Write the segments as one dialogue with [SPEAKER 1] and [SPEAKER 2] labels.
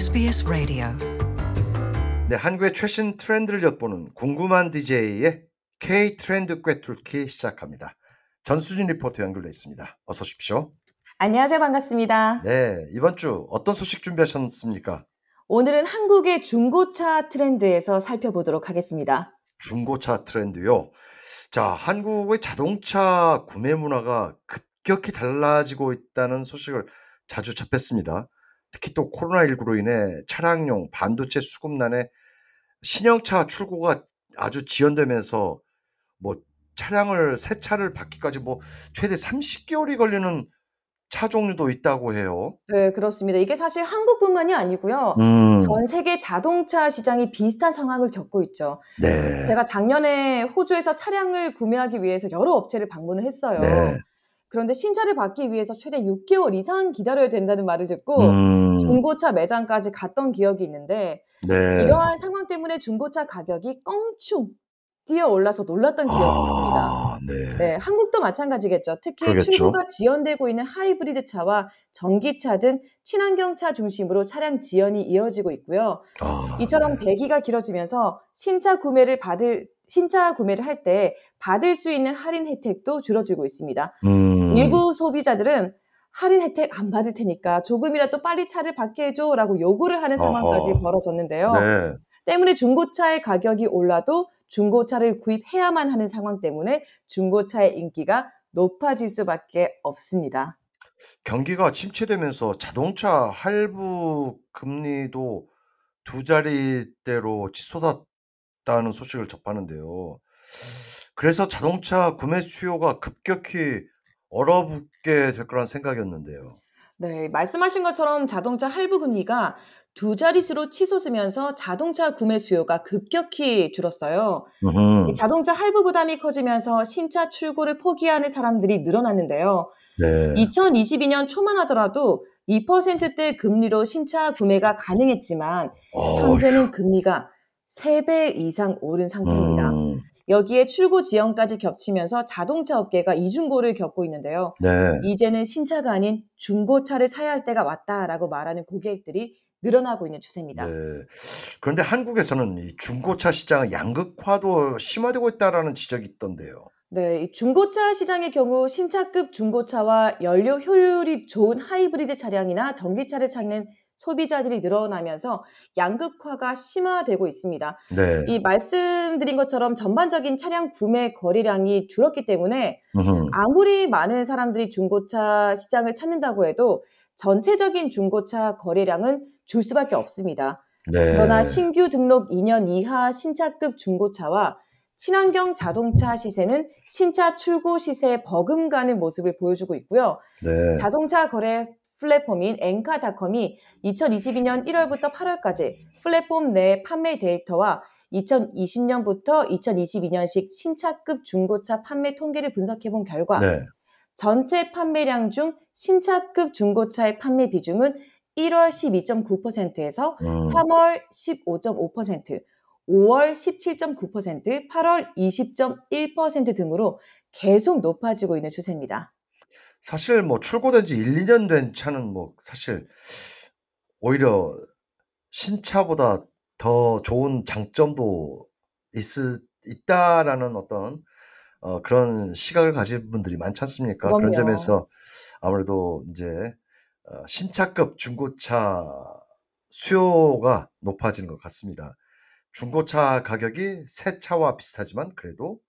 [SPEAKER 1] SBS 라디오
[SPEAKER 2] 네, 한국의 최신 트렌드를 엿보는 궁금한 DJ의 K 트렌드 꿰뚫기 시작합니다. 전수진 리포터 연결돼 있습니다. 어서 오십시오.
[SPEAKER 3] 안녕하세요. 반갑습니다.
[SPEAKER 2] 네, 이번 주 어떤 소식 준비하셨습니까?
[SPEAKER 3] 오늘은 한국의 중고차 트렌드에서 살펴보도록 하겠습니다.
[SPEAKER 2] 중고차 트렌드요. 자, 한국의 자동차 구매 문화가 급격히 달라지고 있다는 소식을 자주 접했습니다. 특히 또 코로나19로 인해 차량용 반도체 수급난에 신형차 출고가 아주 지연되면서 뭐 차량을 새 차를 받기까지 뭐 최대 30개월이 걸리는 차 종류도 있다고 해요.
[SPEAKER 3] 네, 그렇습니다. 이게 사실 한국뿐만이 아니고요.
[SPEAKER 2] 음,
[SPEAKER 3] 전 세계 자동차 시장이 비슷한 상황을 겪고 있죠.
[SPEAKER 2] 네.
[SPEAKER 3] 제가 작년에 호주에서 차량을 구매하기 위해서 여러 업체를 방문을 했어요.
[SPEAKER 2] 네.
[SPEAKER 3] 그런데 신차를 받기 위해서 최대 6개월 이상 기다려야 된다는 말을 듣고
[SPEAKER 2] 음,
[SPEAKER 3] 중고차 매장까지 갔던 기억이 있는데
[SPEAKER 2] 네.
[SPEAKER 3] 이러한 상황 때문에 중고차 가격이 껑충 뛰어 올라서 놀랐던 기억이 있습니다.
[SPEAKER 2] 아, 네.
[SPEAKER 3] 네, 한국도 마찬가지겠죠. 특히
[SPEAKER 2] 그러겠죠.
[SPEAKER 3] 출고가 지연되고 있는 하이브리드 차와 전기차 등 친환경 차 중심으로 차량 지연이 이어지고 있고요.
[SPEAKER 2] 아,
[SPEAKER 3] 이처럼
[SPEAKER 2] 네.
[SPEAKER 3] 대기가 길어지면서 신차 구매를 받을 신차 구매를 할 때 받을 수 있는 할인 혜택도 줄어들고 있습니다.
[SPEAKER 2] 음,
[SPEAKER 3] 일부 소비자들은 할인 혜택 안 받을 테니까 조금이라도 빨리 차를 받게 해줘라고 요구를 하는 상황까지
[SPEAKER 2] 어허.
[SPEAKER 3] 벌어졌는데요.
[SPEAKER 2] 네.
[SPEAKER 3] 때문에 중고차의 가격이 올라도 중고차를 구입해야만 하는 상황 때문에 중고차의 인기가 높아질 수밖에 없습니다.
[SPEAKER 2] 경기가 침체되면서 자동차 할부 금리도 두 자리대로 치솟았다는 소식을 접하는데요. 그래서 자동차 구매 수요가 급격히 얼어붙게 될 거란 생각이었는데요.
[SPEAKER 3] 네, 말씀하신 것처럼 자동차 할부 금리가 두 자릿수로 치솟으면서 자동차 구매 수요가 급격히 줄었어요. 이 자동차 할부 부담이 커지면서 신차 출고를 포기하는 사람들이 늘어났는데요.
[SPEAKER 2] 네.
[SPEAKER 3] 2022년 초만 하더라도 2%대 금리로 신차 구매가 가능했지만
[SPEAKER 2] 어휴,
[SPEAKER 3] 현재는 금리가 3배 이상 오른 상태입니다.
[SPEAKER 2] 음,
[SPEAKER 3] 여기에 출고 지연까지 겹치면서 자동차 업계가 이중고를 겪고 있는데요.
[SPEAKER 2] 네.
[SPEAKER 3] 이제는 신차가 아닌 중고차를 사야 할 때가 왔다라고 말하는 고객들이 늘어나고 있는 추세입니다.
[SPEAKER 2] 네. 그런데 한국에서는 이 중고차 시장의 양극화도 심화되고 있다라는 지적이 있던데요.
[SPEAKER 3] 네, 이 중고차 시장의 경우 신차급 중고차와 연료 효율이 좋은 하이브리드 차량이나 전기차를 찾는 소비자들이 늘어나면서 양극화가 심화되고 있습니다.
[SPEAKER 2] 네.
[SPEAKER 3] 이 말씀드린 것처럼 전반적인 차량 구매 거래량이 줄었기 때문에
[SPEAKER 2] 음흠.
[SPEAKER 3] 아무리 많은 사람들이 중고차 시장을 찾는다고 해도 전체적인 중고차 거래량은 줄 수밖에 없습니다.
[SPEAKER 2] 네.
[SPEAKER 3] 그러나 신규 등록 2년 이하 신차급 중고차와 친환경 자동차 시세는 신차 출고 시세에 버금가는 모습을 보여주고 있고요.
[SPEAKER 2] 네.
[SPEAKER 3] 자동차 거래 플랫폼인 엔카닷컴이 2022년 1월부터 8월까지 플랫폼 내 판매 데이터와 2020년부터 2022년식 신차급 중고차 판매 통계를 분석해 본 결과
[SPEAKER 2] 네.
[SPEAKER 3] 전체 판매량 중 신차급 중고차의 판매 비중은 1월 12.9%에서
[SPEAKER 2] 음.
[SPEAKER 3] 3월 15.5%, 5월 17.9%, 8월 20.1% 등으로 계속 높아지고 있는 추세입니다.
[SPEAKER 2] 사실 뭐 출고된 지 1, 2년 된 차는 뭐 사실 오히려 신차보다 더 좋은 장점도 있, 있다라는 어떤 어, 그런 시각을 가진 분들이 많지 않습니까? 그런
[SPEAKER 3] 그럼요.
[SPEAKER 2] 점에서 아무래도 이제 어, 신차급 중고차 수요가 높아지는 것 같습니다. 중고차 가격이 새 차와 비슷하지만 그래도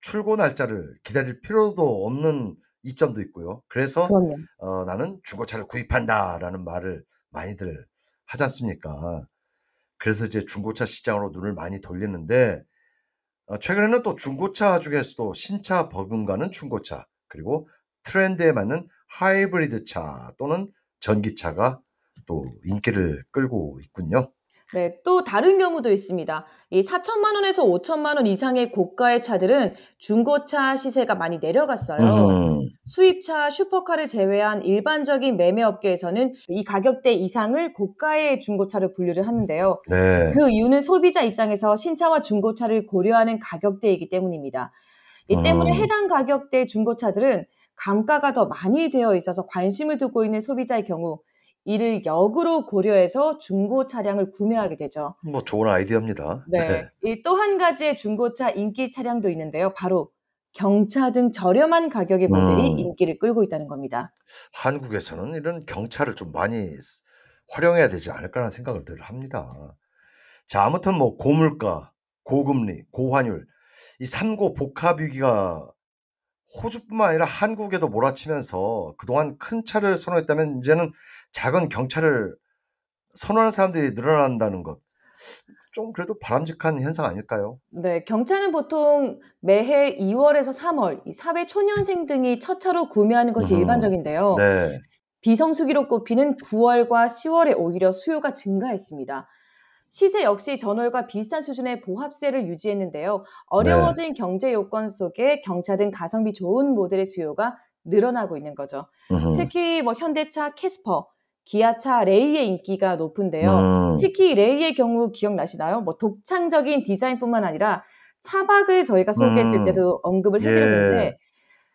[SPEAKER 2] 출고 날짜를 기다릴 필요도 없는 이점도 있고요. 그래서
[SPEAKER 3] 그럼요.
[SPEAKER 2] 어, 나는 중고차를 구입한다라는 말을 많이들 하지 않습니까? 그래서 이제 중고차 시장으로 눈을 많이 돌리는데 어, 최근에는 또 중고차 중에서도 신차 버금가는 중고차 그리고 트렌드에 맞는 하이브리드 차 또는 전기차가 또 인기를 끌고 있군요.
[SPEAKER 3] 네, 또 다른 경우도 있습니다. 이 4천만 원에서 5천만 원 이상의 고가의 차들은 중고차 시세가 많이 내려갔어요.
[SPEAKER 2] 음,
[SPEAKER 3] 수입차, 슈퍼카를 제외한 일반적인 매매 업계에서는 이 가격대 이상을 고가의 중고차를 분류를 하는데요.
[SPEAKER 2] 네.
[SPEAKER 3] 그 이유는 소비자 입장에서 신차와 중고차를 고려하는 가격대이기 때문입니다. 이 때문에
[SPEAKER 2] 음.
[SPEAKER 3] 해당 가격대 중고차들은 감가가 더 많이 되어 있어서 관심을 두고 있는 소비자의 경우 이를 역으로 고려해서 중고 차량을 구매하게 되죠.
[SPEAKER 2] 뭐 좋은 아이디어입니다.
[SPEAKER 3] 네. 또 한 가지의 중고차 인기 차량도 있는데요. 바로 경차 등 저렴한 가격의 모델이
[SPEAKER 2] 음.
[SPEAKER 3] 인기를 끌고 있다는 겁니다.
[SPEAKER 2] 한국에서는 이런 경차를 좀 많이 쓰- 활용해야 되지 않을까라는 생각을 늘 합니다. 자, 아무튼 뭐 고물가, 고금리, 고환율, 이 삼고 복합 위기가 호주뿐만 아니라 한국에도 몰아치면서 그동안 큰 차를 선호했다면 이제는 작은 경차를 선호하는 사람들이 늘어난다는 것. 좀 그래도 바람직한 현상 아닐까요?
[SPEAKER 3] 네, 경차는 보통 매해 2월에서 3월 이 사회 초년생 등이 첫 차로 구매하는 것이
[SPEAKER 2] 음흠.
[SPEAKER 3] 일반적인데요.
[SPEAKER 2] 네.
[SPEAKER 3] 비성수기로 꼽히는 9월과 10월에 오히려 수요가 증가했습니다. 시세 역시 전월과 비슷한 수준의 보합세를 유지했는데요. 어려워진 경제 여건 속에 경차 등 가성비 좋은 모델의 수요가 늘어나고 있는 거죠.
[SPEAKER 2] 음흠.
[SPEAKER 3] 특히 뭐 현대차 캐스퍼, 기아차 레이의 인기가 높은데요.
[SPEAKER 2] 음.
[SPEAKER 3] 특히 레이의 경우 기억나시나요? 뭐 독창적인 디자인뿐만 아니라 차박을 저희가 소개했을
[SPEAKER 2] 음.
[SPEAKER 3] 때도 언급을
[SPEAKER 2] 예.
[SPEAKER 3] 해드렸는데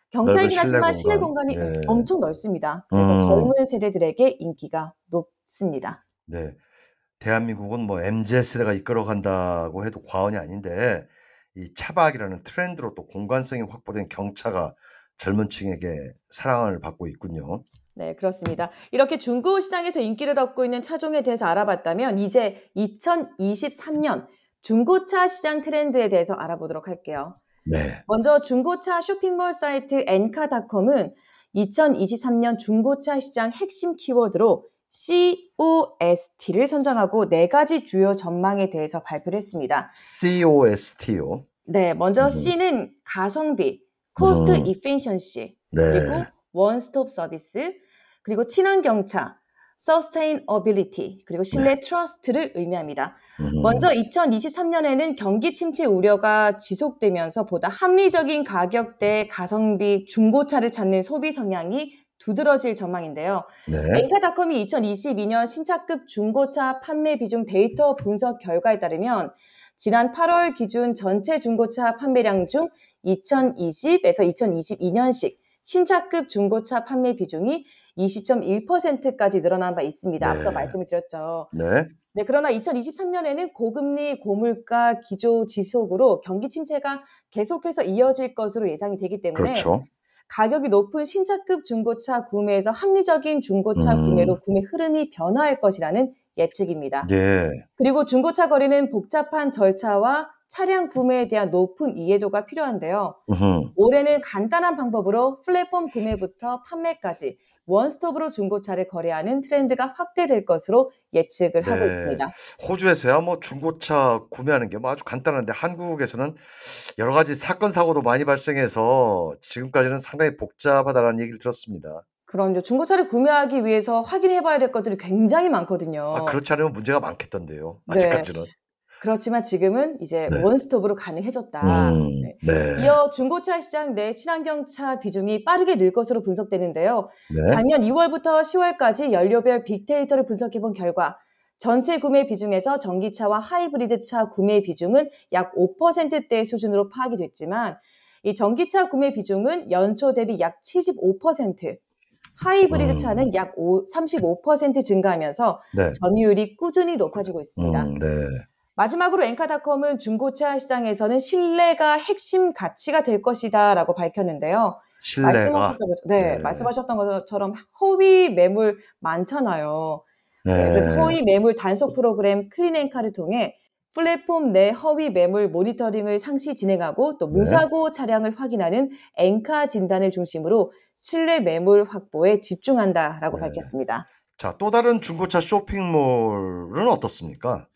[SPEAKER 3] 경차이긴
[SPEAKER 2] 넓은 실내
[SPEAKER 3] 하지만 실내
[SPEAKER 2] 공간.
[SPEAKER 3] 공간이
[SPEAKER 2] 예.
[SPEAKER 3] 엄청 넓습니다. 그래서
[SPEAKER 2] 음.
[SPEAKER 3] 젊은 세대들에게 인기가 높습니다.
[SPEAKER 2] 네. 대한민국은 뭐 MZ 세대가 이끌어 간다고 해도 과언이 아닌데 이 차박이라는 트렌드로 또 공간성이 확보된 경차가 젊은 층에게 사랑을 받고 있군요.
[SPEAKER 3] 네, 그렇습니다. 이렇게 중고 시장에서 인기를 얻고 있는 차종에 대해서 알아봤다면 이제 2023년 중고차 시장 트렌드에 대해서 알아보도록 할게요.
[SPEAKER 2] 네.
[SPEAKER 3] 먼저 중고차 쇼핑몰 사이트 엔카닷컴은 2023년 중고차 시장 핵심 키워드로 COST를 선정하고 네 가지 주요 전망에 대해서 발표를 했습니다.
[SPEAKER 2] COST요.
[SPEAKER 3] 네, 먼저
[SPEAKER 2] 음.
[SPEAKER 3] C는 가성비, cost
[SPEAKER 2] 음.
[SPEAKER 3] efficiency,
[SPEAKER 2] 네.
[SPEAKER 3] 그리고 원스톱 서비스, 그리고 친환경차, sustainability, 그리고 신뢰 trust를 의미합니다.
[SPEAKER 2] 음.
[SPEAKER 3] 먼저 2023년에는 경기 침체 우려가 지속되면서 보다 합리적인 가격대 가성비 중고차를 찾는 소비 성향이 두드러질 전망인데요.
[SPEAKER 2] 네.
[SPEAKER 3] 엔카닷컴이 2022년 신차급 중고차 판매 비중 데이터 분석 결과에 따르면 지난 8월 기준 전체 중고차 판매량 중 2020에서 2022년식 신차급 중고차 판매 비중이 20.1%까지 늘어난 바 있습니다.
[SPEAKER 2] 네.
[SPEAKER 3] 앞서 말씀을 드렸죠.
[SPEAKER 2] 네.
[SPEAKER 3] 네, 그러나 2023년에는 고금리, 고물가 기조 지속으로 경기 침체가 계속해서 이어질 것으로 예상이 되기 때문에
[SPEAKER 2] 그렇죠.
[SPEAKER 3] 가격이 높은 신차급 중고차 구매에서 합리적인 중고차
[SPEAKER 2] 음.
[SPEAKER 3] 구매로 구매 흐름이 변화할 것이라는 예측입니다.
[SPEAKER 2] 예.
[SPEAKER 3] 그리고 중고차 거래는 복잡한 절차와 차량 구매에 대한 높은 이해도가 필요한데요.
[SPEAKER 2] 음흠.
[SPEAKER 3] 올해는 간단한 방법으로 플랫폼 구매부터 판매까지 원스톱으로 중고차를 거래하는 트렌드가 확대될 것으로 예측을 하고
[SPEAKER 2] 네.
[SPEAKER 3] 있습니다.
[SPEAKER 2] 호주에서야 뭐 중고차 구매하는 게 뭐 아주 간단한데 한국에서는 여러 가지 사건 사고도 많이 발생해서 지금까지는 상당히 복잡하다는 얘기를 들었습니다.
[SPEAKER 3] 그럼요. 중고차를 구매하기 위해서 확인해 봐야 될 것들이 굉장히 많거든요.
[SPEAKER 2] 아, 그렇지 않으면 문제가 많겠던데요.
[SPEAKER 3] 네.
[SPEAKER 2] 아직까지는.
[SPEAKER 3] 그렇지만 지금은 이제
[SPEAKER 2] 네.
[SPEAKER 3] 원스톱으로 가능해졌다.
[SPEAKER 2] 음,
[SPEAKER 3] 네.
[SPEAKER 2] 네.
[SPEAKER 3] 이어 중고차 시장 내 친환경차 비중이 빠르게 늘 것으로 분석되는데요.
[SPEAKER 2] 네.
[SPEAKER 3] 작년 2월부터 10월까지 연료별 빅데이터를 분석해 본 결과 전체 구매 비중에서 전기차와 하이브리드차 구매 비중은 약 5%대 수준으로 파악이 됐지만 이 전기차 구매 비중은 연초 대비 약 75%, 하이브리드
[SPEAKER 2] 음.
[SPEAKER 3] 차는 약 5, 35% 증가하면서
[SPEAKER 2] 네.
[SPEAKER 3] 점유율이 꾸준히 높아지고 있습니다.
[SPEAKER 2] 음, 네.
[SPEAKER 3] 마지막으로 엔카닷컴은 중고차 시장에서는 신뢰가 핵심 가치가 될 것이다라고 밝혔는데요.
[SPEAKER 2] 신뢰가.
[SPEAKER 3] 말씀하셨던 것, 네,
[SPEAKER 2] 네.
[SPEAKER 3] 말씀하셨던 것처럼 허위 매물 많잖아요. 네,
[SPEAKER 2] 네.
[SPEAKER 3] 그래서 허위 매물 단속 프로그램 클린앤카를 통해 플랫폼 내 허위 매물 모니터링을 상시 진행하고 또
[SPEAKER 2] 네.
[SPEAKER 3] 무사고 차량을 확인하는 엔카 진단을 중심으로 신뢰 매물 확보에 집중한다라고
[SPEAKER 2] 네.
[SPEAKER 3] 밝혔습니다.
[SPEAKER 2] 자, 또 다른 중고차 쇼핑몰은 어떻습니까?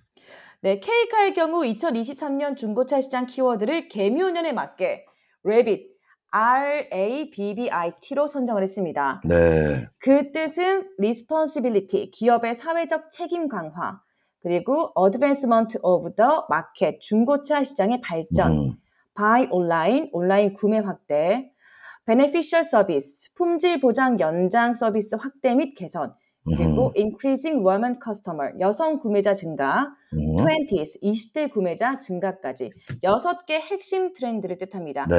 [SPEAKER 3] 네, K카의 경우 2023년 중고차 시장 키워드를 개묘년에 맞게 Rabbit, R-A-B-B-I-T로 선정을 했습니다.
[SPEAKER 2] 네.
[SPEAKER 3] 그 뜻은 responsibility, 기업의 사회적 책임 강화, 그리고 advancement of the market, 중고차 시장의 발전,
[SPEAKER 2] 음,
[SPEAKER 3] buy online, 온라인 구매 확대, beneficial service, 품질 보장 연장 서비스 확대 및 개선, 그리고 increasing women customer, 여성 구매자 증가,
[SPEAKER 2] 음.
[SPEAKER 3] 20s, 20대 구매자 증가까지 6개 핵심 트렌드를 뜻합니다.
[SPEAKER 2] 네.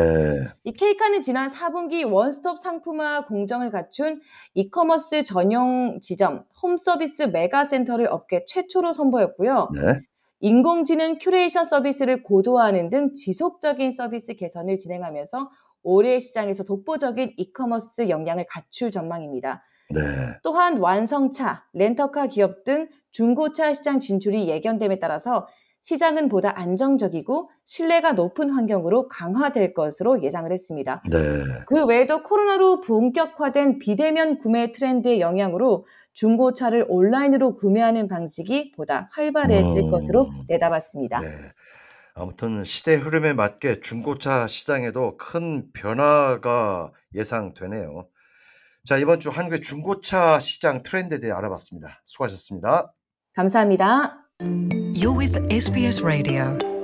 [SPEAKER 3] 이 케이카는 지난 4분기 원스톱 상품화 공정을 갖춘 이커머스 전용 지점 홈서비스 메가센터를 업계 최초로 선보였고요.
[SPEAKER 2] 네.
[SPEAKER 3] 인공지능 큐레이션 서비스를 고도화하는 등 지속적인 서비스 개선을 진행하면서 올해 시장에서 독보적인 이커머스 역량을 갖출 전망입니다.
[SPEAKER 2] 네.
[SPEAKER 3] 또한 완성차, 렌터카 기업 등 중고차 시장 진출이 예견됨에 따라서 시장은 보다 안정적이고 신뢰가 높은 환경으로 강화될 것으로 예상을 했습니다.
[SPEAKER 2] 네.
[SPEAKER 3] 그 외에도 코로나로 본격화된 비대면 구매 트렌드의 영향으로 중고차를 온라인으로 구매하는 방식이 보다 활발해질
[SPEAKER 2] 음.
[SPEAKER 3] 것으로 내다봤습니다.
[SPEAKER 2] 네. 아무튼 시대 흐름에 맞게 중고차 시장에도 큰 변화가 예상되네요. 자, 이번 주 한국의 중고차 시장 트렌드에 대해 알아봤습니다. 수고하셨습니다.
[SPEAKER 3] 감사합니다.
[SPEAKER 1] You're with SBS Radio.